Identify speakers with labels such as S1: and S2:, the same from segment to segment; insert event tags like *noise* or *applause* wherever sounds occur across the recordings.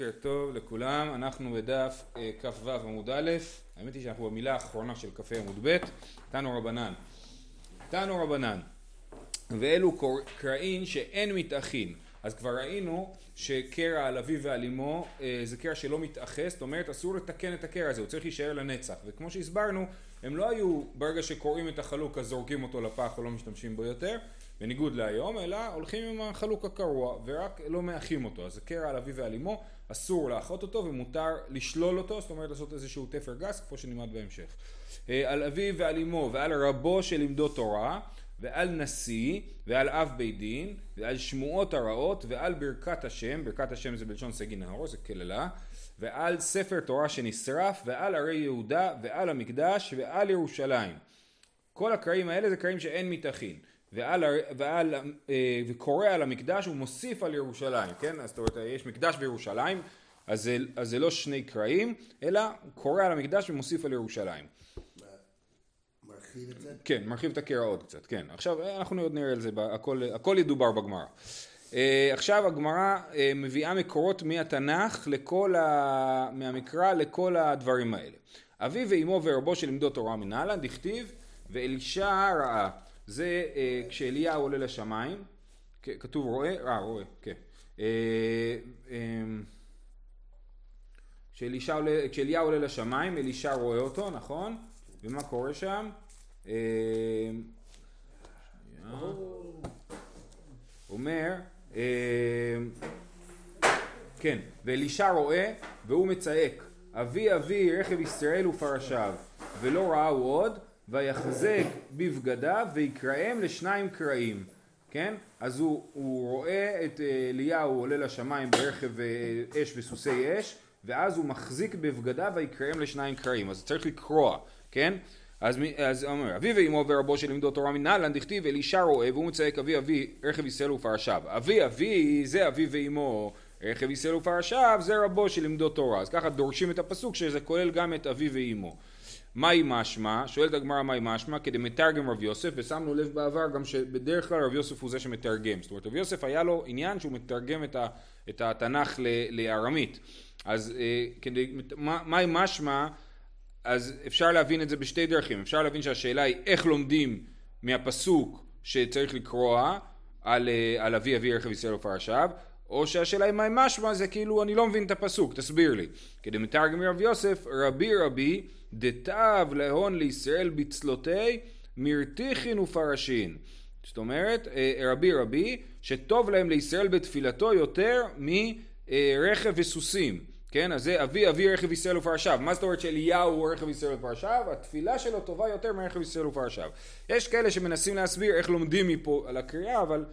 S1: בוקר טוב לכולם, אנחנו בדף אה, כ"ו עמוד א', האמת היא שאנחנו במילה האחרונה של כ"ה עמוד ב', תנו רבנן. תנו רבנן, ואלו קרעין שאין מתאחין. אז כבר ראינו שקרע על אביו ועל אמו אה, זה קרע שלא מתאחס, זאת אומרת אסור לתקן את הקרע הזה, הוא צריך להישאר לנצח. וכמו שהסברנו, הם לא היו ברגע שקוראים את החלוק אז זורקים אותו לפח או לא משתמשים בו יותר, בניגוד להיום, אלא הולכים עם החלוק הקרוע ורק לא מאחים אותו. אז זה קרע על אביו ועל אמו, אסור לאחות אותו ומותר לשלול אותו, זאת אומרת לעשות איזשהו תפר גס, כמו שנלמד בהמשך. אה, על אביו ועל אמו ועל רבו שלימדו תורה ועל נשיא ועל אב בית דין ועל שמועות הרעות ועל ברכת השם, ברכת השם זה בלשון סגי נהור, זה קללה, ועל ספר תורה שנשרף ועל ערי יהודה ועל המקדש ועל ירושלים. כל הקרעים האלה זה קרעים שאין מתאחין. ועל, ועל, אה, וקורא על המקדש ומוסיף על ירושלים, כן? אז זאת אומרת, יש מקדש בירושלים, אז זה, אז זה לא שני קרעים, אלא קורא על המקדש ומוסיף על ירושלים.
S2: מרחיב את זה?
S1: כן, מרחיב את הקרע עוד קצת, כן. עכשיו, אנחנו עוד נראה על זה, הכל, הכל ידובר בגמרא. Uh, עכשיו הגמרא uh, מביאה מקורות מהתנ"ך לכל ה... מהמקרא לכל הדברים האלה. אבי ואמו ורבו שלימדו תורה מנהלן, דכתיב ואלישע ראה זה אה, כשאליהו עולה לשמיים, כתוב רואה, אה רואה, כן. אה, אה, כשאליהו עולה לשמיים, אלישע רואה אותו, נכון? ומה קורה שם? אה, אומר, אה, כן, ואלישע רואה והוא מצעק, אבי אבי רכב ישראל ופרשיו, ולא ראהו עוד, ויחזק בבגדיו ויקראם לשניים קרעים, כן? אז הוא, הוא רואה את אה, אליהו עולה לשמיים ברכב אה, אש וסוסי אש ואז הוא מחזיק בבגדיו ויקראם לשניים קרעים, אז צריך לקרוע, כן? אז, אז אומר, אבי ואמו ורבו שלימדו תורה מנהלן דכתיב אלישע רואה והוא מצייק אבי אבי רכב ישראל ופרשיו. אבי אבי זה אבי ואמו רכב ישראל ופרשיו זה רבו שלימדו תורה. אז ככה דורשים את הפסוק שזה כולל גם את אבי ואמו. מהי משמע? שואלת הגמרא מהי משמע? כדי מתרגם רב יוסף, ושמנו לב בעבר גם שבדרך כלל רב יוסף הוא זה שמתרגם. זאת אומרת, רב יוסף היה לו עניין שהוא מתרגם את, ה, את התנ"ך לארמית. אז אה, כדי, מהי משמע? אז אפשר להבין את זה בשתי דרכים. אפשר להבין שהשאלה היא איך לומדים מהפסוק שצריך לקרוע על, אה, על אבי אבי רכב ישראל ופרשיו, או שהשאלה היא מה משמע זה כאילו אני לא מבין את הפסוק, תסביר לי. כדי מתרגם רב יוסף, רבי רבי דתב להון לישראל בצלותי מרתיחין ופרשין. זאת אומרת, אה, רבי רבי, שטוב להם לישראל בתפילתו יותר מרכב וסוסים. כן, אז זה אבי אבי רכב ישראל ופרשיו. מה זאת אומרת שאליהו הוא רכב ישראל ופרשיו? התפילה שלו טובה יותר מרכב ישראל ופרשיו. יש כאלה שמנסים להסביר איך לומדים מפה על הקריאה, אבל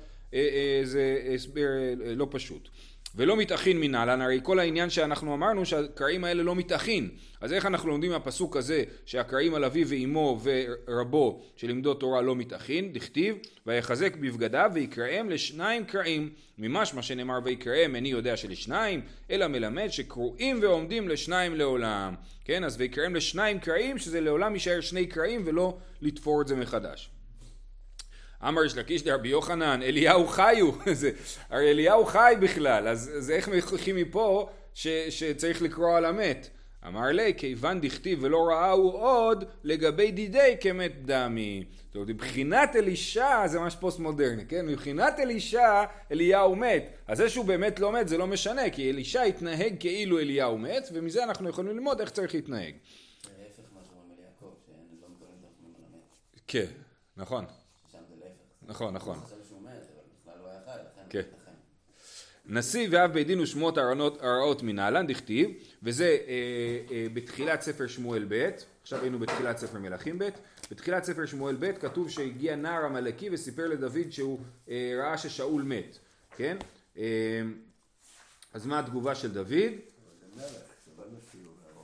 S1: זה הסבר אה, לא פשוט. ולא מתאכין מנהלן, הרי כל העניין שאנחנו אמרנו שהקרעים האלה לא מתאכין. אז איך אנחנו לומדים מהפסוק הזה שהקרעים על אביו ואימו ורבו שלימדו תורה לא מתאכין? דכתיב ויחזק בבגדיו ויקראם לשניים קרעים. ממש מה שנאמר ויקראם איני יודע שלשניים, אלא מלמד שקרועים ועומדים לשניים לעולם. כן, אז ויקראם לשניים קרעים שזה לעולם יישאר שני קרעים ולא לתפור את זה מחדש. אמר יש לקיש דרבי יוחנן, אליהו חיו, *laughs* הרי אליהו חי בכלל, אז, אז איך מוכיחים מפה ש, שצריך לקרוא על המת? אמר לי, כיוון דכתיב ולא ראהו עוד, לגבי דידי כמת דמי. זאת אומרת, מבחינת אלישע זה ממש פוסט מודרני, כן? מבחינת אלישע, אליהו מת. אז זה שהוא באמת לא מת זה לא משנה, כי אלישע התנהג כאילו אליהו מת, ומזה אנחנו יכולים ללמוד איך צריך להתנהג.
S2: לא
S1: כן, נכון. נכון, נכון. כן. נשיא ואב בית דין ושמועות הרעות מנהלן דכתיב וזה אה, אה, בתחילת ספר שמואל ב' עכשיו היינו בתחילת ספר מלכים ב' בתחילת ספר שמואל ב' כתוב שהגיע נער עמלקי וסיפר לדוד שהוא אה, ראה ששאול מת כן אז מה התגובה של דוד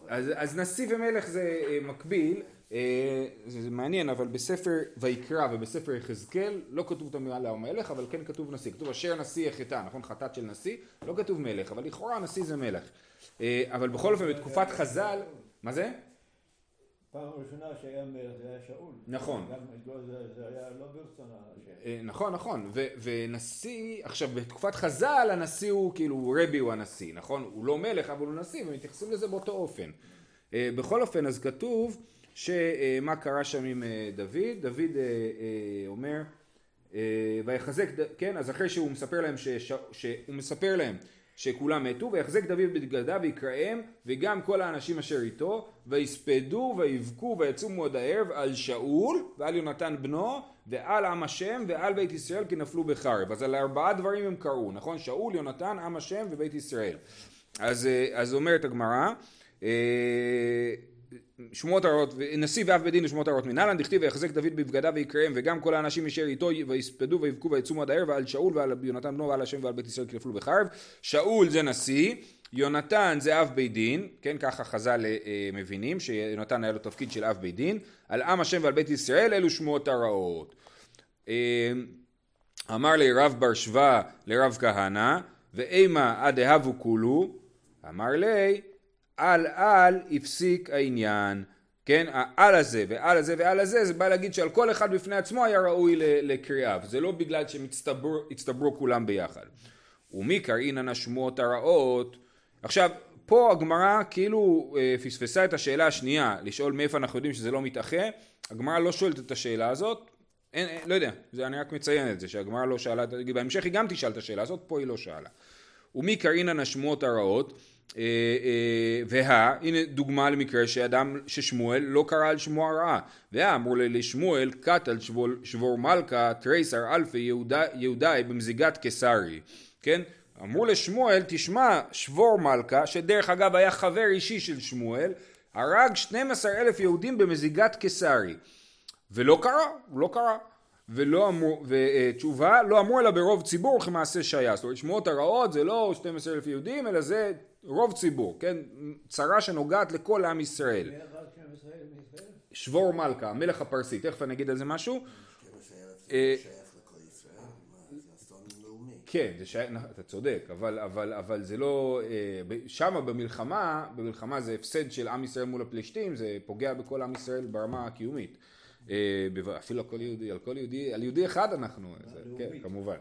S1: אז, אז נשיא ומלך זה מקביל זה, זה מעניין, אבל בספר ויקרא ובספר יחזקאל לא כתוב את המילה המלך, אבל כן כתוב נשיא. כתוב אשר נשיא יחטא, נכון? חטאת של נשיא, לא כתוב מלך, אבל לכאורה נשיא זה מלך. אה, אבל בכל אופן בתקופת חז"ל, מה זה?
S3: פעם ראשונה שהיה מלך זה היה שאול.
S1: נכון.
S3: גם זה, היה לא ברצון השם.
S1: אה, נכון, נכון, ו- ונשיא, עכשיו בתקופת חז"ל הנשיא הוא כאילו, רבי הוא הנשיא, נכון? הוא לא מלך אבל הוא נשיא ומתייחסים לזה באותו אופן. אה, בכל אופן אז כתוב שמה קרה שם עם אה, דוד, דוד אה, אה, אומר ויחזק, כן, אז אחרי שהוא מספר להם, שש- שהוא מספר להם שכולם מתו, ויחזק דוד בגדיו ויקראם וגם כל האנשים אשר איתו, ויספדו ויבכו ויצומו עד הערב על שאול ועל יונתן בנו ועל עם השם ועל בית ישראל כי נפלו בחרב. אז על ארבעה דברים הם קראו, נכון? שאול, יונתן, עם השם ובית ישראל. אז, אז אומרת הגמרא, שמות הרעות, נשיא ואב בית דין ושמות הרעות מנהלן, דכתיב ויחזק דוד בבגדיו ויקראם וגם כל האנשים אשר איתו ויספדו ויבכו ויצומו עד הערב ועל שאול ועל יונתן בנו ועל השם ועל בית ישראל כי נפלו בחרב. שאול זה נשיא, יונתן זה אב בית דין, כן ככה חז"ל אה, מבינים שיונתן היה לו תפקיד של אב בית דין, על עם השם ועל בית ישראל אלו שמות הרעות. אה, אמר לי רב בר שבא לרב כהנא ואימה עד אהבו כולו אמר לי על על הפסיק העניין. כן? העל הזה ועל הזה ועל הזה זה בא להגיד שעל כל אחד בפני עצמו היה ראוי לקריאה וזה לא בגלל שהם הצטברו, כולם ביחד. ומי קראינן השמועות הרעות? עכשיו פה הגמרא כאילו אה, פספסה את השאלה השנייה לשאול מאיפה אנחנו יודעים שזה לא מתאחה. הגמרא לא שואלת את השאלה הזאת. אין, אין, לא יודע, זה, אני רק מציין את זה, שהגמרא לא שאלה, בהמשך היא גם תשאל את השאלה הזאת, פה היא לא שאלה. ומי קרינן השמועות הרעות, והא, הנה דוגמה למקרה שאדם, ששמואל לא קרא על שמו הרעה, והא אמרו לשמואל קט על שבור מלכה תריסר אלפי יהודה, יהודאי במזיגת קיסרי, כן? אמרו לשמואל תשמע שבור מלכה, שדרך אגב היה חבר אישי של שמואל, הרג 12 אלף יהודים במזיגת קיסרי. ולא קרה, הוא לא קרה. ולא אמרו, ותשובה, לא אמרו אלא ברוב ציבור וכמעשה שהיה. זאת אומרת, שמועות הרעות זה לא 12 אלף יהודים, אלא זה רוב ציבור, כן? צרה שנוגעת לכל עם ישראל. שבור מלכה, המלך הפרסי, תכף אני אגיד על זה משהו.
S2: 12,000
S1: אה,
S2: זה שייך.
S1: כן, זה שי... אתה צודק, אבל, אבל, אבל זה לא... שם במלחמה, במלחמה זה הפסד של עם ישראל מול הפלישתים, זה פוגע בכל עם ישראל ברמה הקיומית. אה, אפילו על כל יהודי, על כל יהודי, על יהודי אחד אנחנו, זה, כן. כמובן.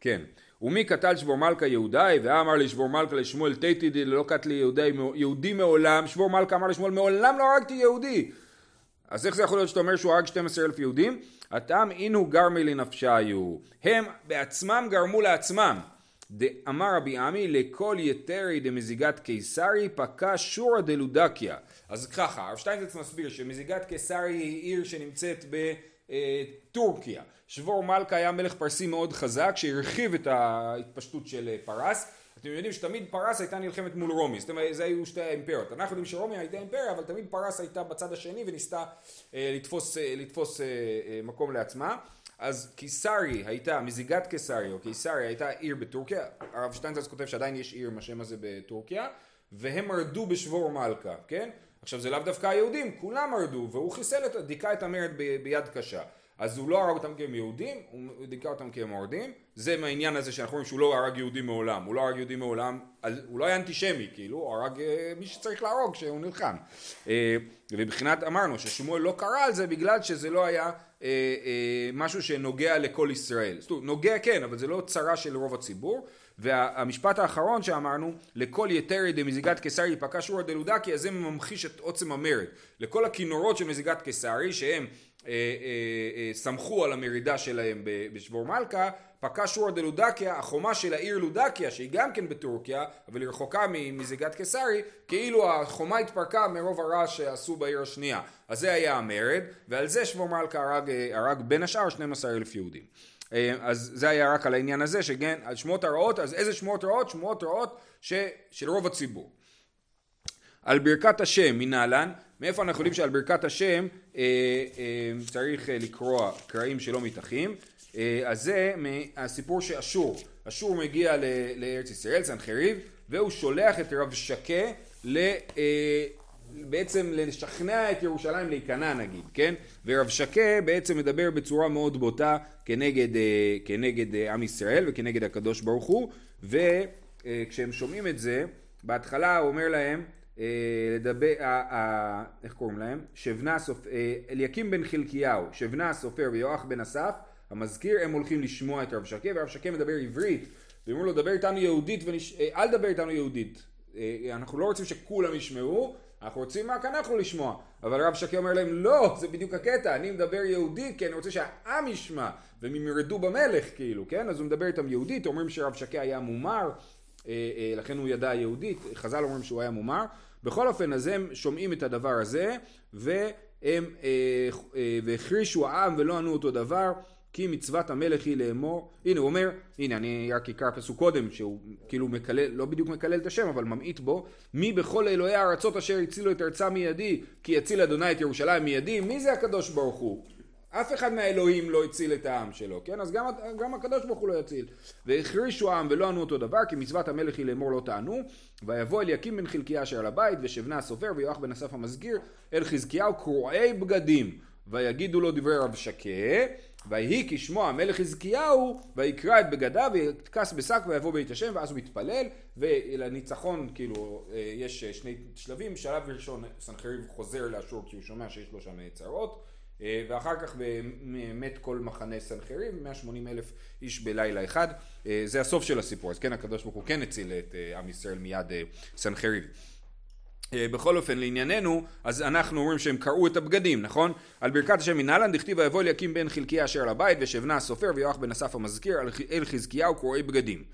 S1: כן. ומי קטל שבור מלכה יהודאי, ואמר לי שבור מלכה לשמואל תיתי דלא קטלי יהודי, יהודי מעולם, שבור מלכה אמר לשמואל מעולם לא הרגתי יהודי. אז איך זה יכול להיות שאתה אומר שהוא הרג 12 אלף יהודים? הטעם אינו גרמי לנפשיו. הם בעצמם גרמו לעצמם. אמר רבי עמי לכל יתרי דמזיגת קיסרי פקע שורא דלודקיה. אז ככה, הרב שטיינזץ מסביר שמזיגת קיסרי היא עיר שנמצאת בטורקיה. שבור מלכה היה מלך פרסי מאוד חזק שהרחיב את ההתפשטות של פרס. אתם יודעים שתמיד פרס הייתה נלחמת מול רומי, זאת אומרת זה היו שתי האימפריות. אנחנו יודעים שרומי הייתה אימפריה, אבל תמיד פרס הייתה בצד השני וניסתה אה, לתפוס, אה, לתפוס אה, מקום לעצמה. אז קיסרי הייתה, מזיגת קיסרי או קיסרי הייתה עיר בטורקיה, הרב שטיינזרס כותב שעדיין יש עיר עם השם הזה בטורקיה, והם מרדו בשבור מלכה, כן? עכשיו זה לאו דווקא היהודים, כולם מרדו, והוא חיסל את, דיכא את המרד ב, ביד קשה. אז הוא לא הרג אותם כי הם יהודים, הוא דיכא אותם כי הם מורדים. זה מהעניין הזה שאנחנו רואים שהוא לא הרג יהודים מעולם. הוא לא הרג יהודים מעולם, הוא לא היה אנטישמי, כאילו, הוא הרג אה, מי שצריך להרוג כשהוא נלחם. אה, ובבחינת אמרנו ששמואל לא קרא על זה בגלל שזה לא היה אה, משהו שנוגע לכל ישראל. זאת אומרת, נוגע כן, אבל זה לא צרה של רוב הציבור. והמשפט האחרון שאמרנו, לכל יתרי דמזיגת קיסרי פקע שורא דלודקי, אז זה ממחיש את עוצם המרד. לכל הכינורות של מזיגת קיסרי, שהם אה, אה, אה, סמכו על המרידה שלהם בשבור מלכה, פקע שורא דלודקיה, החומה של העיר לודקיה, שהיא גם כן בטורקיה, אבל היא רחוקה ממזיגת קיסרי, כאילו החומה התפרקה מרוב הרעש שעשו בעיר השנייה. אז זה היה המרד, ועל זה שבור מלכה הרג, אה, הרג בין השאר 12 אלף יהודים. אה, אז זה היה רק על העניין הזה, שכן, על שמות הרעות, אז איזה שמות רעות? שמות רעות ש, של רוב הציבור. על ברכת השם מנהלן, מאיפה אנחנו יודעים שעל ברכת השם אה, אה, צריך אה, לקרוע קרעים שלא מתאחים? אה, אז זה מהסיפור שאשור, אשור מגיע ל- לארץ ישראל, סנחריב, והוא שולח את רב שקה ל... אה, בעצם לשכנע את ירושלים להיכנע נגיד, כן? ורב שקה בעצם מדבר בצורה מאוד בוטה כנגד, אה, כנגד אה, עם ישראל וכנגד הקדוש ברוך הוא, וכשהם שומעים את זה, בהתחלה הוא אומר להם, אה, לדבר, אה, אה, איך קוראים להם? שבנה אה, אליקים בן חלקיהו, שבנה הסופר ויואח בן אסף, המזכיר, הם הולכים לשמוע את רב שקה, ורב שקה מדבר עברית, ואומרים לו דבר איתנו יהודית, ונש... אה, אל תדבר איתנו יהודית, אה, אנחנו לא רוצים שכולם ישמעו, אנחנו רוצים רק אנחנו לשמוע, אבל רב שקה אומר להם לא, זה בדיוק הקטע, אני מדבר יהודית כי אני רוצה שהעם ישמע, והם ימרדו במלך כאילו, כן? אז הוא מדבר איתם יהודית, אומרים שרב שקה היה מומר, אה, אה, לכן הוא ידע יהודית, חז"ל אומרים שהוא היה מומר. בכל אופן, אז הם שומעים את הדבר הזה, והם, אה, אה, והחרישו העם ולא ענו אותו דבר, כי מצוות המלך היא לאמור, הנה הוא אומר, הנה אני רק אקרא פסוק קודם, שהוא כאילו מקלל, לא בדיוק מקלל את השם, אבל ממעיט בו, מי בכל אלוהי הארצות אשר הצילו את ארצה מידי, כי יציל אדוני את ירושלים מידי, מי זה הקדוש ברוך הוא? אף אחד מהאלוהים לא הציל את העם שלו, כן? אז גם, גם הקדוש ברוך הוא לא יציל. והחרישו העם ולא ענו אותו דבר, כי מצוות המלך היא לאמור לא תענו. ויבוא אליקים בן חלקיה אשר על הבית, ושבנה הסופר, ויואח בן אסף המסגיר, אל חזקיהו קרועי בגדים. ויגידו לו דברי רב שקה, ויהי כשמוע המלך חזקיהו, ויקרא את בגדיו, ויתכס בשק ויבוא בית השם, ואז הוא מתפלל, ולניצחון, כאילו, אה, יש שני שלבים, שלב ראשון סנחריב חוזר לאשור כי הוא שומע שיש לו שם צרות. אה, ואחר כך מת כל מחנה סנחריב, 180 אלף איש בלילה אחד, אה, זה הסוף של הסיפור, אז כן הקדוש ברוך הוא כן הציל את אה, עם ישראל מיד סנחריב. בכל אופן לענייננו אז אנחנו אומרים שהם קרעו את הבגדים נכון? על ברכת השם מנהלן דכתיב ויבוא אליקים בן חלקיה אשר לבית ושבנה הסופר ויואח בן אסף המזכיר אל חזקיהו קרועי בגדים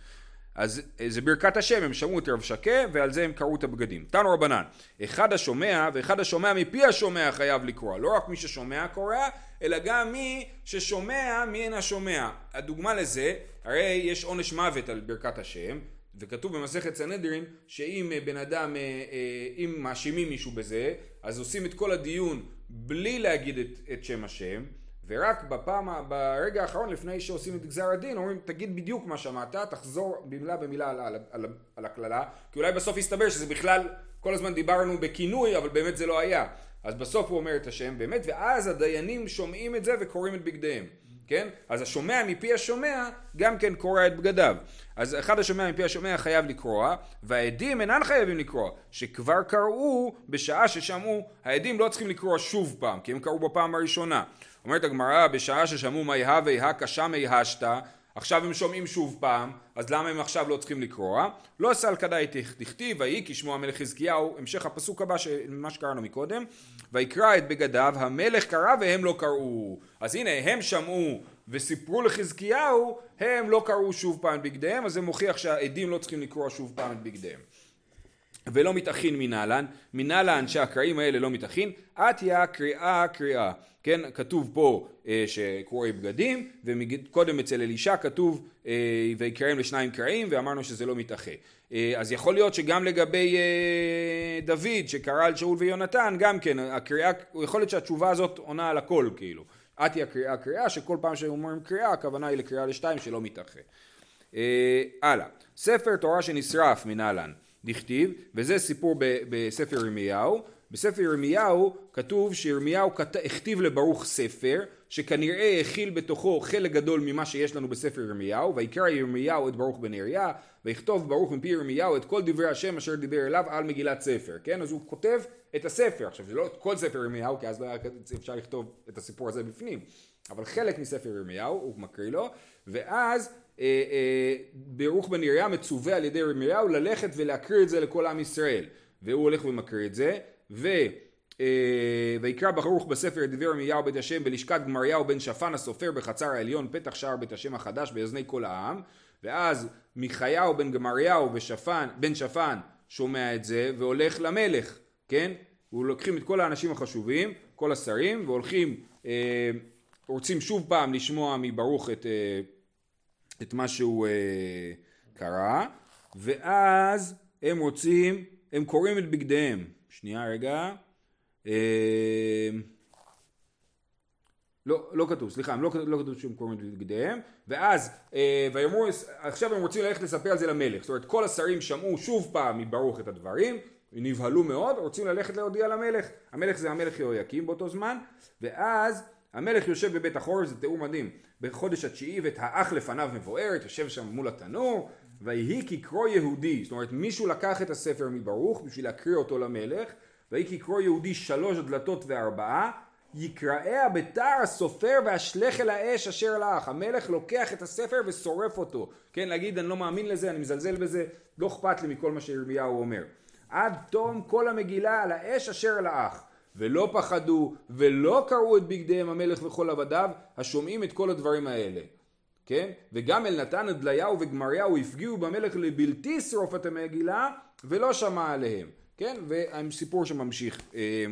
S1: אז זה ברכת השם, הם שמעו את רב שקה ועל זה הם קראו את הבגדים. תנו רבנן, אחד השומע ואחד השומע מפי השומע חייב לקרוא. לא רק מי ששומע קורא, אלא גם מי ששומע מי אין השומע. הדוגמה לזה, הרי יש עונש מוות על ברכת השם, וכתוב במסכת סנהדרין שאם בן אדם, אה, אה, אם מאשימים מישהו בזה, אז עושים את כל הדיון בלי להגיד את, את שם השם. ורק בפעם, ברגע האחרון לפני שעושים את גזר הדין אומרים תגיד בדיוק מה שמעת, תחזור במילה במילה על, על, על, על הקללה כי אולי בסוף יסתבר שזה בכלל כל הזמן דיברנו בכינוי אבל באמת זה לא היה אז בסוף הוא אומר את השם באמת ואז הדיינים שומעים את זה וקוראים את בגדיהם כן? אז השומע מפי השומע גם כן קורע את בגדיו. אז אחד השומע מפי השומע חייב לקרוע, והעדים אינם חייבים לקרוע, שכבר קראו בשעה ששמעו, העדים לא צריכים לקרוע שוב פעם, כי הם קראו בפעם הראשונה. אומרת הגמרא, בשעה ששמעו מי הווה הקשה מי השתא, עכשיו הם שומעים שוב פעם, אז למה הם עכשיו לא צריכים לקרוע? לא סל כדאי תכתיב, ויהי כשמוע המלך חזקיהו, המשך הפסוק הבא מה שקראנו מקודם, ויקרא את בגדיו, המלך קרא והם לא קראו. אז הנה, הם שמעו וסיפרו לחזקיהו, הם לא קראו שוב פעם את בגדיהם, אז זה מוכיח שהעדים לא צריכים לקרוע שוב פעם את בגדיהם. ולא מתאכין מנהלן, מנהלן שהקראים האלה לא מתאכין, עטיה קריאה קריאה. כן, כתוב פה אה, שקרועי בגדים, וקודם אצל אלישע כתוב אה, ויקראם לשניים קרעים, ואמרנו שזה לא מתאחה. אה, אז יכול להיות שגם לגבי אה, דוד שקרא על שאול ויונתן, גם כן, הקריאה, יכול להיות שהתשובה הזאת עונה על הכל כאילו. עטי הקריאה קריאה, שכל פעם שאומרים קריאה, הכוונה היא לקריאה לשתיים שלא מתאחה. אה, הלאה, ספר תורה שנשרף מנהלן, דכתיב, וזה סיפור בספר ירמיהו, בספר ירמיהו כתוב שירמיהו הכתיב לברוך ספר שכנראה הכיל בתוכו חלק גדול ממה שיש לנו בספר ירמיהו ויקרא ירמיהו את ברוך בן נריה ויכתוב ברוך מפי ירמיהו את כל דברי השם אשר דיבר אליו על מגילת ספר כן? אז הוא כותב את הספר. עכשיו זה לא את כל ספר ירמיהו כי אז לא היה אפשר לכתוב את הסיפור הזה בפנים. אבל חלק מספר ירמיהו הוא מקריא לו ואז ברוך בן נריה מצווה על ידי ירמיהו ללכת ולהקריא את זה לכל עם ישראל. והוא הולך ומקריא את זה ו... אה, ויקרא ברוך בספר דבר ירמיהו בית השם בלשכת גמריהו בן שפן הסופר בחצר העליון פתח שער בית השם החדש באזני כל העם. ואז מיכיהו בן גמריהו בשפן, בן שפן שומע את זה והולך למלך כן? הוא לוקחים את כל האנשים החשובים כל השרים והולכים אה, רוצים שוב פעם לשמוע מברוך את, אה, את מה שהוא אה, קרא ואז הם רוצים הם קוראים את בגדיהם. שנייה רגע. אמ, לא, לא כתוב, סליחה, הם לא, לא כתוב שהם קוראים את בגדיהם, ואז, אה, ויאמרו, עכשיו הם רוצים ללכת לספר על זה למלך, זאת אומרת כל השרים שמעו שוב פעם מברוך את הדברים, נבהלו מאוד, רוצים ללכת להודיע למלך, המלך זה המלך יהויקים באותו זמן, ואז המלך יושב בבית החורש, זה תיאור מדהים, בחודש התשיעי ואת האח לפניו מבוארת, יושב שם מול התנור, ויהי כקרוא יהודי, זאת אומרת מישהו לקח את הספר מברוך בשביל להקריא אותו למלך, ויהי כקרוא יהודי שלוש דלתות וארבעה, יקראיה בתער הסופר והשלך אל האש אשר לך. המלך לוקח את הספר ושורף אותו. כן, להגיד אני לא מאמין לזה, אני מזלזל בזה, לא אכפת לי מכל מה שירמיהו אומר. עד תום כל המגילה על האש אשר לאח. ולא פחדו ולא קרעו את בגדיהם המלך וכל עבדיו השומעים את כל הדברים האלה. כן? וגם אלנתן עדליהו וגמריהו הפגיעו במלך לבלתי שרוף את המגילה ולא שמע עליהם. כן? והסיפור שממשיך. אה,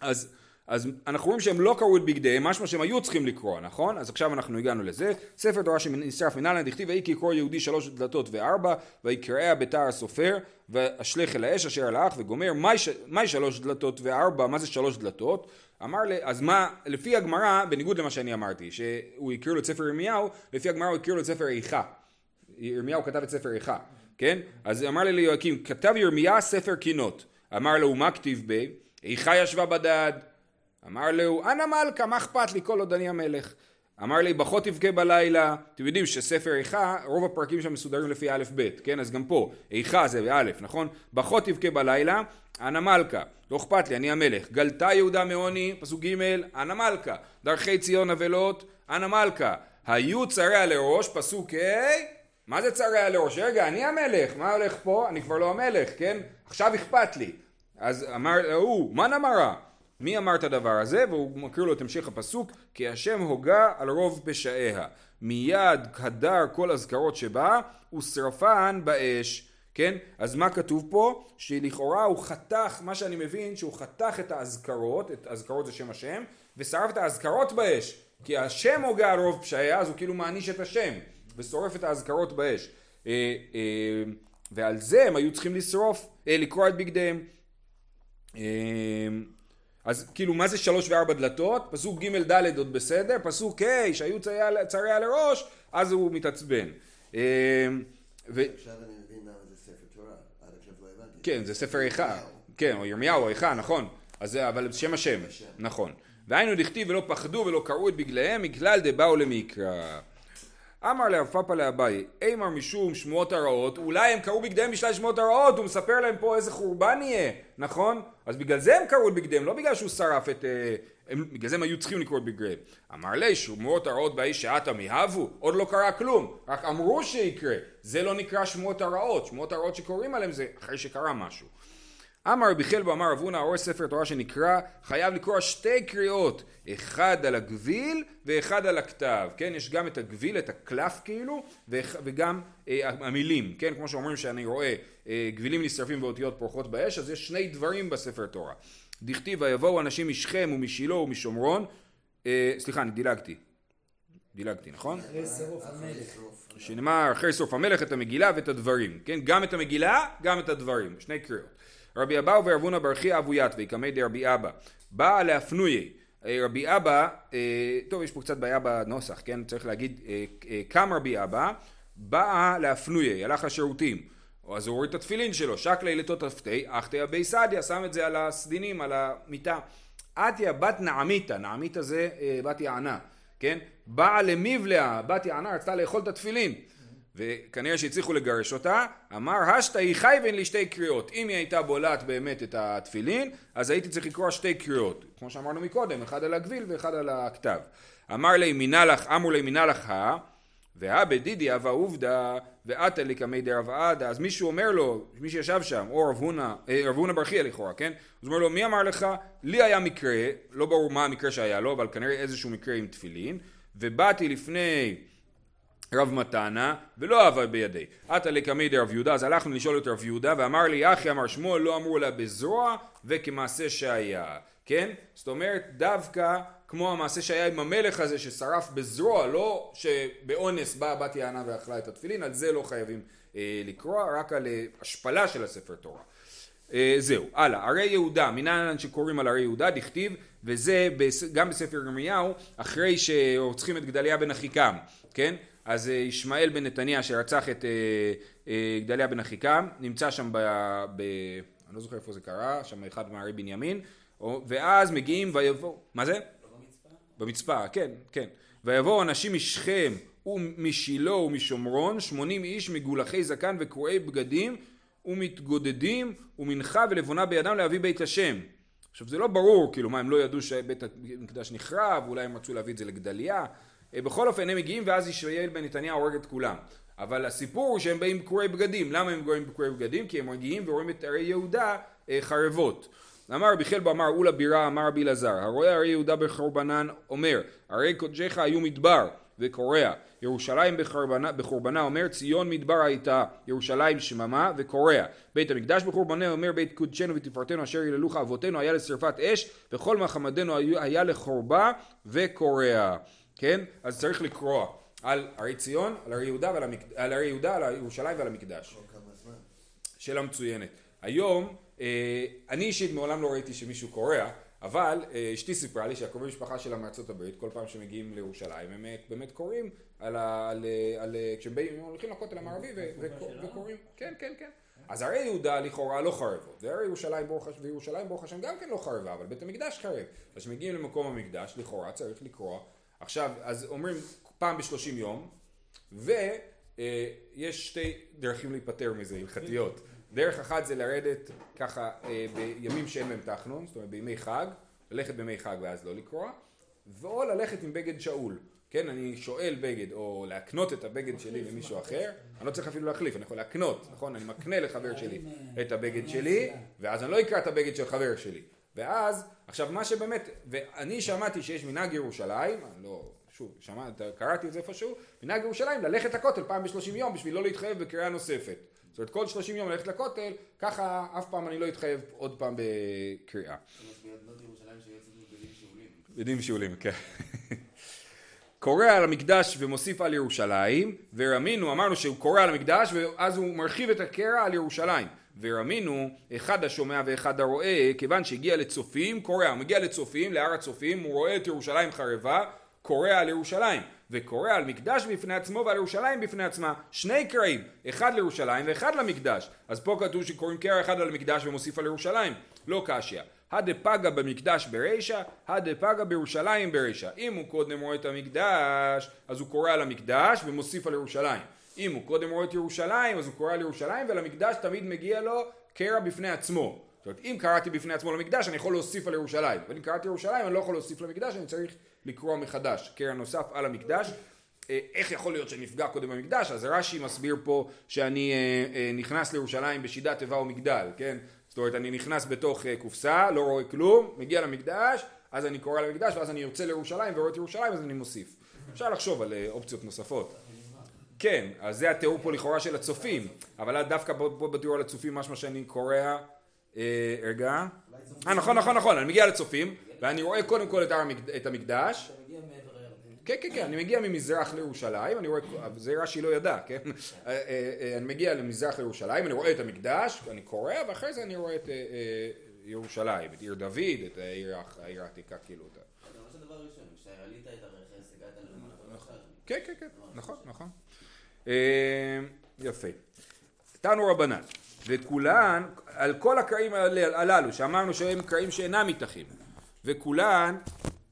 S1: אז אז אנחנו רואים שהם לא קראו את בגדיהם, משמע שהם היו צריכים לקרוא, נכון? אז עכשיו אנחנו הגענו לזה. ספר תורה שנשרף מנהלן דכתיב ויהי כקרוא יהודי שלוש דלתות וארבע ויקראה בתער הסופר ואשלך אל האש אשר הלך וגומר מהי שלוש דלתות וארבע? מה זה שלוש דלתות? אמר לי, אז מה, לפי הגמרא, בניגוד למה שאני אמרתי, שהוא הקריא לו את ספר ירמיהו, לפי הגמרא הוא הקריא לו את ספר איכה. ירמיהו כתב את ספר איכה, כן? אז אמר לי ליהוקים, כתב ירמיה ספר קינות. אמר לו, מה כתיב בי? איכה ישבה בדד. אמר לו, אנא מלכה, מה אכפת לי כל עוד אני המלך? אמר לי, בכה תבכה בלילה. אתם יודעים שספר איכה, רוב הפרקים שם מסודרים לפי א' ב', כן? אז גם פה, איכה זה באלף, נכון? בכה תבכה בלילה, אנא מלכה. לא אכפת לי, אני המלך. גלתה יהודה מעוני, פסוק ג', אנא מלכה. דרכי ציון אבלות, אנא מלכה. היו צריה לראש, פסוק ה', מה זה צריה לראש? רגע, אני המלך, מה הולך פה? אני כבר לא המלך, כן? עכשיו אכפת לי. אז אמר הוא, מה נמרה? מי אמר את הדבר הזה? והוא מקריא לו את המשך הפסוק כי השם הוגה על רוב פשעיה מיד הדר כל אזכרות שבה ושרפן באש כן? אז מה כתוב פה? שלכאורה הוא חתך, מה שאני מבין שהוא חתך את האזכרות, את האזכרות זה שם השם, ושרף את האזכרות באש כי השם הוגה על רוב פשעיה אז הוא כאילו מעניש את השם ושורף את האזכרות באש אה, אה, ועל זה הם היו צריכים לשרוף, אה, לקרוע את בגדיהם אז כאילו מה זה שלוש וארבע דלתות? פסוק ג' ד' עוד בסדר, פסוק ה' שהיו צרי על הראש, אז הוא מתעצבן.
S2: ו... עכשיו אני מבין למה זה ספר תורה, עד עכשיו לא הבנתי.
S1: כן, זה ספר איכה. כן, או ירמיהו או איכה, נכון. אז זה, אבל שם השם, נכון. והיינו דכתיב ולא פחדו ולא קראו את בגליהם, מכלל דבאו למקרא. אמר לרב פאפא לאביי, אימר משום שמועות הרעות, אולי הם קראו בגדיהם בשלל שמועות הרעות, הוא מספר להם פה איזה חורבן יהיה, נכון? אז בגלל זה הם קראו את בגדיהם, לא בגלל שהוא שרף את... אה, הם, בגלל זה הם היו צריכים לקרוא את בגדיהם. אמר לי, שמועות הרעות באיש שעתה מיהבו, עוד לא קרה כלום, רק אמרו שיקרה, זה לא נקרא שמועות הרעות, שמועות הרעות שקוראים עליהם זה אחרי שקרה משהו. אמר רבי חלבו אמר רב הונא הורס ספר תורה שנקרא חייב לקרוא שתי קריאות אחד על הגביל ואחד על הכתב. כן יש גם את הגביל את הקלף כאילו וגם אה, המילים. כן כמו שאומרים שאני רואה אה, גבילים נשרפים ואותיות פורחות באש אז יש שני דברים בספר תורה. דכתיב ויבואו אנשים משכם ומשילו ומשומרון. אה, סליחה אני דילגתי. דילגתי נכון? אחרי שרוף המלך. שנאמר אחרי שרוף המלך את המגילה ואת הדברים. כן גם את המגילה גם את הדברים. שני קריאות רבי אבאו ורבונה ברכי אבו יתבי קמי דרבי אבא באה להפנויי רבי אבא, אה, טוב יש פה קצת בעיה בנוסח, כן? צריך להגיד אה, אה, קם רבי אבא, באה להפנויי, הלך לשירותים, אז הוא הוריד את התפילין שלו, שק לילתו תפתי, אחתי אבי סעדיה, שם את זה על הסדינים, על המיטה. עטיה בת נעמיתה, נעמיתה זה בת יענה, כן? באה למיבלעה, בת יענה, רצתה לאכול את התפילין. וכנראה שהצליחו לגרש אותה, אמר השתא היא חייבן לי שתי קריאות. אם היא הייתה בולעת באמת את התפילין, אז הייתי צריך לקרוא שתי קריאות. כמו שאמרנו מקודם, אחד על הגביל ואחד על הכתב. אמר לי מינה לך, אמרו לי מינה לך, והא בדידי אבא עובדא ועתה לי קמי דרב עדה, אז מישהו אומר לו, מי שישב שם, או רב הונא, אה, רב הונא ברכיה לכאורה, כן? אז אומר לו, מי אמר לך? לי היה מקרה, לא ברור מה המקרה שהיה לו, אבל כנראה איזשהו מקרה עם תפילין, ובאתי לפני רב מתנה ולא אהבה בידי. עתה לקמי דרב יהודה אז הלכנו לשאול את רב יהודה ואמר לי אחי אמר שמואל לא אמרו לה בזרוע וכמעשה שהיה כן? זאת אומרת דווקא כמו המעשה שהיה עם המלך הזה ששרף בזרוע לא שבאונס באה בת יענה ואכלה את התפילין על זה לא חייבים אה, לקרוא רק על אה, השפלה של הספר תורה אה, זהו הלאה ערי יהודה מנהלן שקוראים על ערי יהודה דכתיב וזה גם בספר ירמיהו אחרי שרוצחים את גדליה בן אחיקם כן אז אה, ישמעאל בן נתניה שרצח את אה, אה, גדליה בן אחיקם נמצא שם ב... ב... אני לא זוכר איפה זה קרה, שם אחד מערי בנימין ואז מגיעים ויבואו, מה זה? במצפה, כן, כן. ויבואו אנשים משכם ומשילה ומשומרון, שמונים איש מגולחי זקן וקרועי בגדים ומתגודדים ומנחה ולבונה בידם להביא בית השם. עכשיו זה לא ברור, כאילו מה הם לא ידעו שבית המקדש נחרב, אולי הם רצו להביא את זה לגדליה, בכל אופן הם מגיעים ואז ישמעאל בן נתניה הורג את כולם. אבל הסיפור הוא שהם באים בקורי בגדים, למה הם באים בקורי בגדים? כי הם מגיעים ורואים את ערי יהודה אה, חרבות. אמר רבי חלבו אמר אולה בירה אמר רבי אלעזר הרואה ערי יהודה בחורבנן אומר ערי קודשך היו מדבר וקורע ירושלים בחורבנה, בחורבנה אומר ציון מדבר הייתה ירושלים שממה וקורע בית המקדש בחורבנה אומר בית קודשנו ותפארתנו אשר יללוך אבותינו היה לשרפת אש וכל מחמדנו היה לחורבה וקורע כן אז צריך לקרוע על ערי ציון על ערי יהודה ועל המק... על ערי יהודה על ירושלים ועל המקדש. שאלה מצוינת. היום, אה, אני אישית מעולם לא ראיתי שמישהו קורע, אבל אה, אשתי סיפרה לי שהקרובי משפחה שלה מארצות הברית, כל פעם שמגיעים לירושלים, הם אה, באמת קוראים על ה... על, אה, על, כשהם באים, הם הולכים לכותל המערבי וקוראים, כן, כן, כן. אז הרי יהודה לכאורה לא חרבות, והרי ירושלים ברוך השם, וירושלים ברוך השם גם כן לא חרבה, אבל בית המקדש חרב. אז כשמגיעים למקום המקדש, לכאורה צריך לקרוע. עכשיו, אז אומרים פעם בשלושים יום, ויש שתי דרכים להיפטר מזה, הלכתיות. דרך אחת זה לרדת ככה אה, בימים שאין בהם תחנון, זאת אומרת בימי חג, ללכת בימי חג ואז לא לקרוע, או ללכת עם בגד שאול. כן, אני שואל בגד, או להקנות את הבגד שלי למישהו אחר, אני לא צריך אפילו להחליף, אני יכול להקנות, נכון? אני מקנה לחבר שלי את הבגד שלי, ואז אני לא אקרא את הבגד של חבר שלי. ואז, עכשיו מה שבאמת, ואני שמעתי שיש מנהג ירושלים, לא, שוב, שמעתי, קראתי את זה איפשהו, מנהג ירושלים ללכת לכותל פעם בשלושים יום בשביל לא להתחייב בקריאה נוספת. זאת אומרת כל שלושים יום ללכת לכותל, ככה אף פעם אני לא אתחייב עוד פעם בקריאה. יודעים שאולים, כן. קורא על המקדש ומוסיף על ירושלים, ורמינו, אמרנו שהוא קורא על המקדש ואז הוא מרחיב את הקרע על ירושלים. ורמינו, אחד השומע ואחד הרואה, כיוון שהגיע לצופים, קורא, הוא מגיע לצופים, להר הצופים, הוא רואה את ירושלים חרבה, קורא על ירושלים. וקורא על מקדש בפני עצמו ועל ירושלים בפני עצמה, שני קרעים, אחד לירושלים ואחד למקדש. אז פה כתוב שקוראים קרע אחד על המקדש ומוסיף על ירושלים, לא קשיא. הדפגה במקדש ברישא, הדפגה בירושלים ברישא. אם הוא קודם רואה את המקדש, אז הוא קורא על המקדש ומוסיף על ירושלים. אם הוא קודם רואה את ירושלים, אז הוא קורא על ירושלים, ולמקדש תמיד מגיע לו קרע בפני עצמו. זאת אומרת, אם קראתי בפני עצמו למקדש, אני יכול להוסיף על ירושלים. אבל אם קראתי ירושלים, אני לא יכול להוסיף למקדש, אני צריך לקרוא מחדש. קרע נוסף על המקדש. אה, איך יכול להיות שנפגע קודם במקדש? אז רש"י מסביר פה שאני אה, אה, נכנס לירושלים בשידת תיבה ומגדל, כן? זאת אומרת, אני נכנס בתוך קופסה, לא רואה כלום, מגיע למקדש, אז אני קורא למקדש, ואז אני יוצא לירושלים ורואה את ירושלים, אז אני מוסיף. אפשר לחשוב על אופציות נוספות. כן, אז זה התיאור פה לכאורה של הצופים, אבל דווקא פה בתיאור על הצופים משמע שאני קורא, אה, רגע, אה נכון נכון נכון, אני מגיע לצופים, ואני רואה קודם כל את, המקדש. כן כן כן, אני מגיע ממזרח לירושלים, אני רואה, זה רש"י לא ידע, כן, אה, אה, אני מגיע למזרח לירושלים, אני רואה את המקדש, אני קורא, ואחרי זה אני רואה את ירושלים, את עיר דוד, את העיר העתיקה, כאילו,
S4: אתה ממש הדבר הראשון, כשעלית את הרכס, הגעת למעלה בבשר.
S1: כן, כן, כן, נכון, נכון. אה, יפה. תנו רבנן, ואת כולן, על כל הקרעים הללו, שאמרנו שהם קרעים שאינם מתחים, וכולן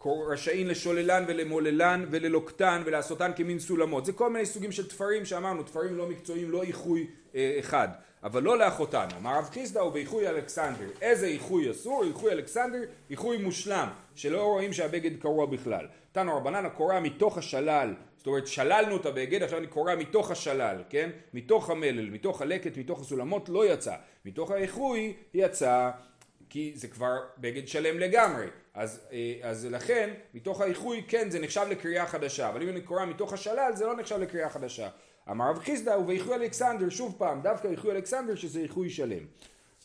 S1: רשאים לשוללן ולמוללן וללוקטן ולעשותן כמין סולמות. זה כל מיני סוגים של תפרים שאמרנו, תפרים לא מקצועיים, לא איחוי אה, אחד, אבל לא לאחותן. אמר רב חיסדא הוא באיחוי אלכסנדר. איזה איחוי אסור? איחוי אלכסנדר, איחוי מושלם, שלא רואים שהבגד קרוע בכלל. תנו רבנן הקורע מתוך השלל, זאת אומרת שללנו את הבגד, עכשיו אני קורע מתוך השלל, כן? מתוך המלל, מתוך הלקט, מתוך הסולמות, לא יצא. מתוך האיחוי יצא, כי זה כבר בגד שלם לגמרי. אז, אה, אז לכן, מתוך האיחוי, כן, זה נחשב לקריאה חדשה, אבל אם אני קורא מתוך השלל, זה לא נחשב לקריאה חדשה. אמר רב חיסדא, ובאיחוי אלכסנדר, שוב פעם, דווקא איחוי אלכסנדר, שזה איחוי שלם.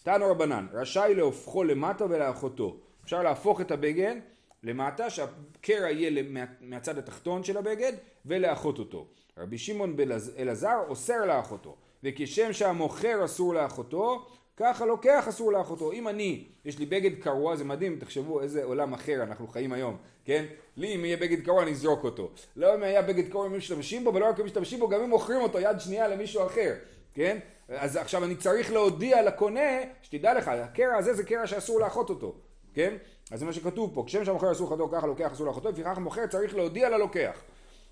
S1: תנו רבנן, רשאי להופכו למטה ולאחותו. אפשר להפוך את הבגד למטה, שהקרע יהיה מהצד התחתון של הבגד, ולאחות אותו. רבי שמעון אלעזר אוסר לאחותו, וכשם שהמוכר אסור לאחותו, ככה לוקח אסור לאחותו. אם אני, יש לי בגד קרוע, זה מדהים, תחשבו איזה עולם אחר אנחנו חיים היום, כן? לי אם יהיה בגד קרוע אני אזרוק אותו. לא אם היה בגד קרוע אם משתמשים בו, ולא רק אם משתמשים בו, גם אם מוכרים אותו יד שנייה למישהו אחר, כן? אז עכשיו אני צריך להודיע לקונה, שתדע לך, הקרע הזה זה קרע שאסור לאחות אותו, כן? אז זה מה שכתוב פה, כשם שהמוכר אסור לאחותו, ככה לוקח אסור לאחותו, לפיכך המוכר צריך להודיע ללוקח.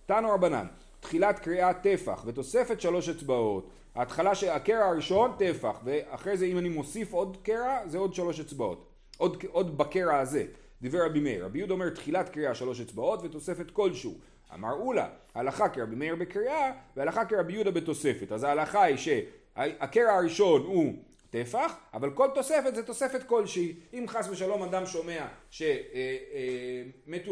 S1: תנו רבנן, תחילת קריאה טפח ותוספת שלוש אצבעות. ההתחלה של הקרע הראשון טפח ואחרי זה אם אני מוסיף עוד קרע זה עוד שלוש אצבעות. עוד, עוד בקרע הזה. דיבר רבי מאיר. רבי יהודה אומר תחילת קריאה שלוש אצבעות ותוספת כלשהו. אמר אולה, הלכה כרבי מאיר בקריאה והלכה כרבי יהודה בתוספת. אז ההלכה היא שהקרע הראשון הוא טפח, אבל כל תוספת זה תוספת כלשהי. אם חס ושלום אדם שומע שמתו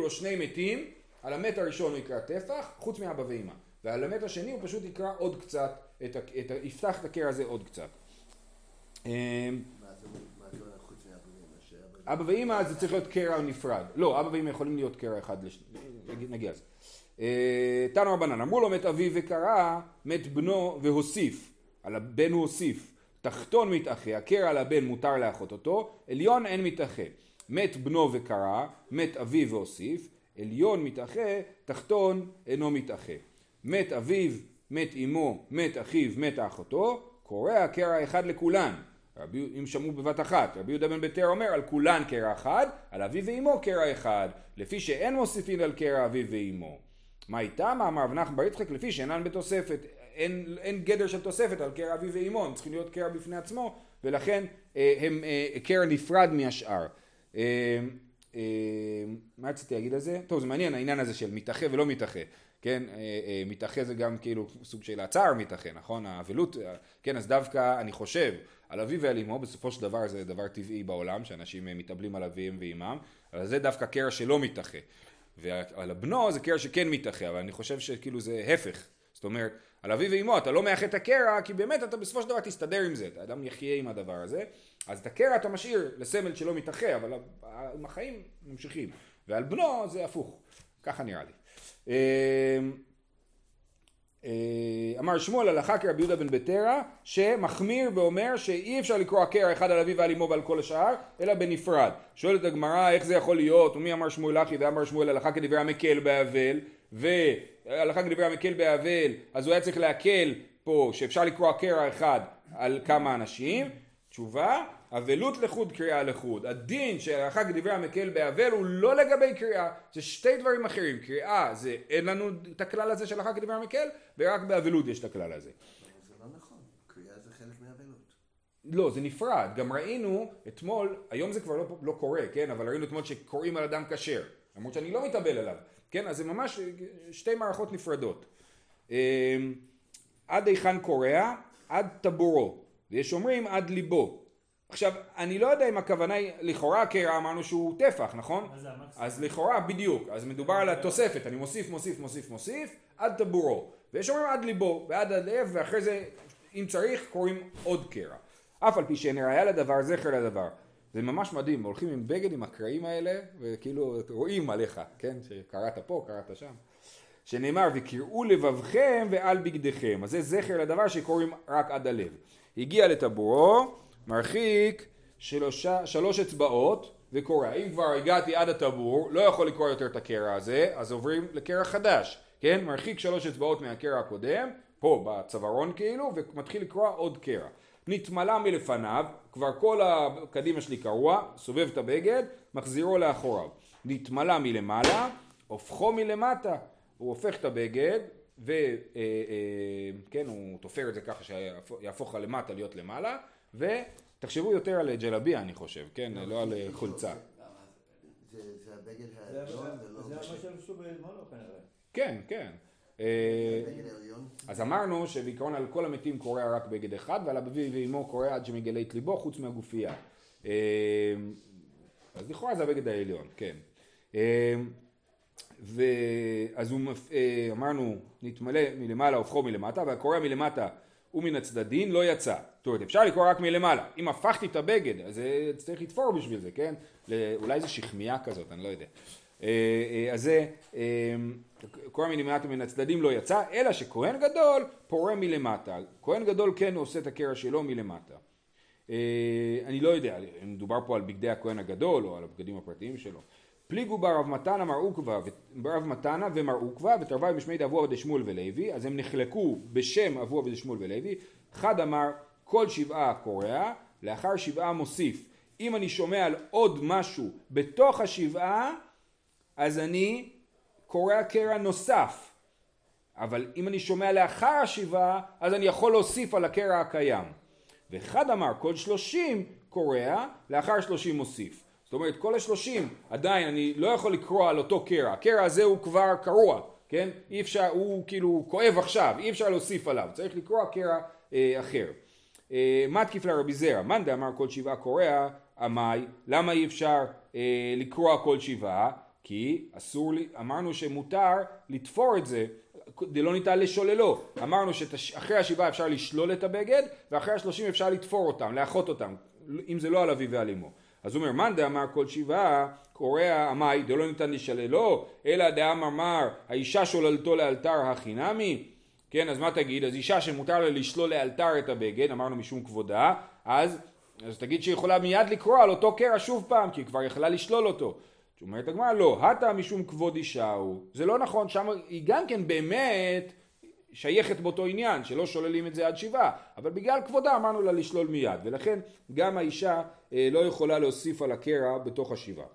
S1: לו שני מתים, על המת הראשון הוא יקרא טפח, חוץ מאבא ואמא. ועל המת השני הוא פשוט יקרא עוד קצת, את, את, יפתח את הקרע הזה עוד קצת.
S2: שאבא-
S1: אבא ואמא זה צריך להיות קרע נפרד. לא, אבא ואמא יכולים להיות קרע אחד, לש... נגיע לזה. אה, תנו רבנן, אמרו לו מת אביו וקרא, מת בנו והוסיף. על הבן הוא הוסיף. תחתון מתאחה, הקרע על הבן מותר לאחות אותו, עליון אין מתאחה. מת בנו וקרא, מת אביו והוסיף, עליון מתאחה, תחתון אינו מתאחה. מת אביו, מת אמו, מת אחיו, מת אחותו, קורע קרע אחד לכולן. רבי, אם שמעו בבת אחת, רבי יהודה בן ביתר אומר על כולן קרע אחד, על אביו ואמו קרע אחד, לפי שאין מוסיפין על קרע אביו ואמו. מה איתם? אמר רב נחמן בר יצחק לפי שאינן בתוספת, אין, אין גדר של תוספת על קרע אביו ואמו, הם צריכים להיות קרע בפני עצמו, ולכן אה, הם אה, קרע נפרד מהשאר. אה, מה רציתי להגיד על זה? טוב זה מעניין העניין הזה של מתאחה ולא מתאחה, כן, מתאחה זה גם כאילו סוג של הצער מתאחה, נכון, האבלות, כן, אז דווקא אני חושב על אביו ועל אמו, בסופו של דבר זה דבר טבעי בעולם, שאנשים מתאבלים על אביהם ואימם, אבל זה דווקא קרע שלא מתאחה, ועל הבנו זה קרע שכן מתאחה, אבל אני חושב שכאילו זה הפך, זאת אומרת, על אביו ואימו אתה לא מאחה את הקרע, כי באמת אתה בסופו של דבר תסתדר עם זה, אתה אדם יחיה עם הדבר הזה, אז את הקרע אתה משאיר לסמל שלא מתאחה, אבל עם החיים ממשיכים, ועל בנו זה הפוך, ככה נראה לי. אמ, אה, אמר שמואל הלכה כרבי יהודה בן בטרה שמחמיר ואומר שאי אפשר לקרוא קרע אחד על אביו ועל אמו ועל כל השאר אלא בנפרד. שואלת הגמרא איך זה יכול להיות ומי אמר שמואל אחי ואמר שמואל הלכה כדברי המקל באבל והלכה כדברי המקל באבל אז הוא היה צריך להקל פה שאפשר לקרוא קרע אחד על כמה אנשים. תשובה אבלות לחוד קריאה לחוד. הדין של הלכה כדברי המקל באבל הוא לא לגבי קריאה זה שתי דברים אחרים. קריאה זה אין לנו את הכלל הזה של הלכה כדברי המקל ורק באבלות יש את הכלל הזה.
S2: זה לא נכון, קריאה זה חלק מהאבלות.
S1: לא זה נפרד. גם ראינו אתמול היום זה כבר לא, לא קורה כן? אבל ראינו אתמול שקוראים על אדם כשר למרות שאני לא מתאבל עליו כן אז זה ממש שתי מערכות נפרדות אמ, עד היכן קורע עד טבורו ויש אומרים עד ליבו עכשיו, אני לא יודע אם הכוונה היא, לכאורה קרע אמרנו שהוא טפח, נכון?
S5: המקסימום?
S1: אז לכאורה, בדיוק, אז מדובר על התוספת, אני מוסיף, מוסיף, מוסיף, מוסיף, עד טבורו. ויש אומרים עד ליבו, ועד הלב, ואחרי זה, אם צריך, קוראים עוד קרע. אף על פי שאין ראיה לדבר, זכר לדבר. זה ממש מדהים, הולכים עם בגד עם הקרעים האלה, וכאילו רואים עליך, כן? שקראת פה, קראת שם. שנאמר, וקראו לבבכם ועל בגדיכם. אז זה זכר לדבר שקוראים רק עד הלב. הגיע לטבורו, מרחיק שלושה, שלוש אצבעות וקורע. אם כבר הגעתי עד הטבור, לא יכול לקרוא יותר את הקרע הזה, אז עוברים לקרע חדש, כן? מרחיק שלוש אצבעות מהקרע הקודם, פה בצווארון כאילו, ומתחיל לקרוע עוד קרע. נתמלא מלפניו, כבר כל הקדימה שלי קרוע, סובב את הבגד, מחזירו לאחוריו. נתמלא מלמעלה, הופכו מלמטה. הוא הופך את הבגד, וכן, הוא תופר את זה ככה שיהפוך למטה להיות למעלה, ותחשבו יותר על ג'לביה אני חושב, כן? לא על חולצה.
S2: זה זה הבגד
S3: זה
S2: העליון
S3: מה-
S2: ולא...
S3: זה מה
S2: זה
S3: שלבשו בזמנו כנראה.
S1: כן, כן. אה. אז אמרנו שבעיקרון על כל המתים קורע רק בגד אחד ועל אביו ואמו קורע עד שמגלה את ליבו חוץ מהגופייה. אה, אז לכאורה זה הבגד העליון, כן. אה, ואז הוא, אמרנו, נתמלא מלמעלה הופכו מלמטה והקורע מלמטה ומן הצדדין לא יצא. זאת אומרת, אפשר לקרוא רק מלמעלה. אם הפכתי את הבגד, אז צריך לתפור בשביל זה, כן? אולי זה שכמיה כזאת, אני לא יודע. אה, אה, אז זה, קורא מלמטה מן הצדדים לא יצא, אלא שכהן גדול פורה מלמטה. כהן גדול כן עושה את הקרע שלו מלמטה. אה, אני לא יודע אם מדובר פה על בגדי הכהן הגדול או על הבגדים הפרטיים שלו. פליגו ברב מתנה מר עוקבא ו- ברב מתנה ומר עוקבא ותרווי בשמי דאבוה דשמואל ולוי אז הם נחלקו בשם אבוה ודשמואל ולוי אחד אמר כל שבעה קורע לאחר שבעה מוסיף אם אני שומע על עוד משהו בתוך השבעה אז אני קורע קרע נוסף אבל אם אני שומע לאחר השבעה, אז אני יכול להוסיף על הקרע הקיים. ואחד אמר, כל שלושים קורע, לאחר שלושים מוסיף. זאת אומרת, כל השלושים, עדיין אני לא יכול לקרוע על אותו קרע. הקרע הזה הוא כבר קרוע, כן? אי אפשר, הוא כאילו כואב עכשיו, אי אפשר להוסיף עליו. צריך לקרוע קרע אה, אחר. אה, מה תקיף לרבי זרע? מאן דאמר כל שבעה קורע, עמי, למה אי אפשר אה, לקרוע כל שבעה? כי אסור אמרנו שמותר לתפור את זה, דלא ניתן לשוללו. אמרנו שאחרי השבעה אפשר לשלול את הבגד, ואחרי השלושים אפשר לתפור אותם, לאחות אותם, אם זה לא על אביו ועל אמו. אז הוא אומר, מאן דאמר כל שבעה, קורע עמי, דלא ניתן לשללו, אלא דאמר מר, האישה שוללתו לאלתר הכי נמי, כן, אז מה תגיד? אז אישה שמותר לה לשלול לאלתר את הבגד, אמרנו משום כבודה, אז, אז תגיד שהיא יכולה מיד לקרוע על אותו קרע שוב פעם, כי היא כבר יכלה לשלול אותו. אומרת הגמרא, לא, הטה משום כבוד אישה הוא. זה לא נכון, שם היא גם כן באמת שייכת באותו עניין, שלא שוללים את זה עד שבעה, אבל בגלל כבודה אמרנו לה לשלול מיד, ולכן גם האישה אה, לא יכולה להוסיף על הקרע בתוך השבעה.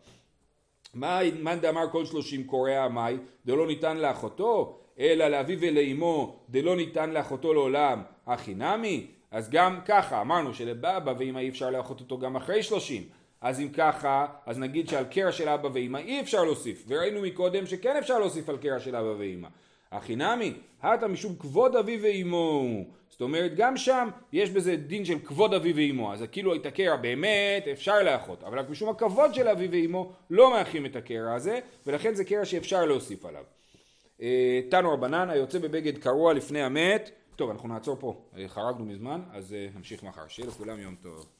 S1: מאן דאמר כל שלושים קורע מאי, דלא ניתן לאחותו, אלא לאביו ולאמו דלא ניתן לאחותו לעולם הכי נמי, אז גם ככה אמרנו שלבבא ואמא אי אפשר לאחות אותו גם אחרי שלושים, אז אם ככה, אז נגיד שעל קרע של אבא ואמא אי אפשר להוסיף, וראינו מקודם שכן אפשר להוסיף על קרע של אבא ואמא. הכי נמי, הטה משום כבוד אבי ואמו. זאת אומרת, גם שם יש בזה דין של כבוד אבי ואמו. אז כאילו את הקרע באמת אפשר לאחות, אבל רק משום הכבוד של אבי ואמו לא מאחים את הקרע הזה, ולכן זה קרע שאפשר להוסיף עליו. אה, תנו רבנן, היוצא בבגד קרוע לפני המת. טוב, אנחנו נעצור פה, אה, חרגנו מזמן, אז אה, נמשיך מחר. שיהיה לכולם יום טוב.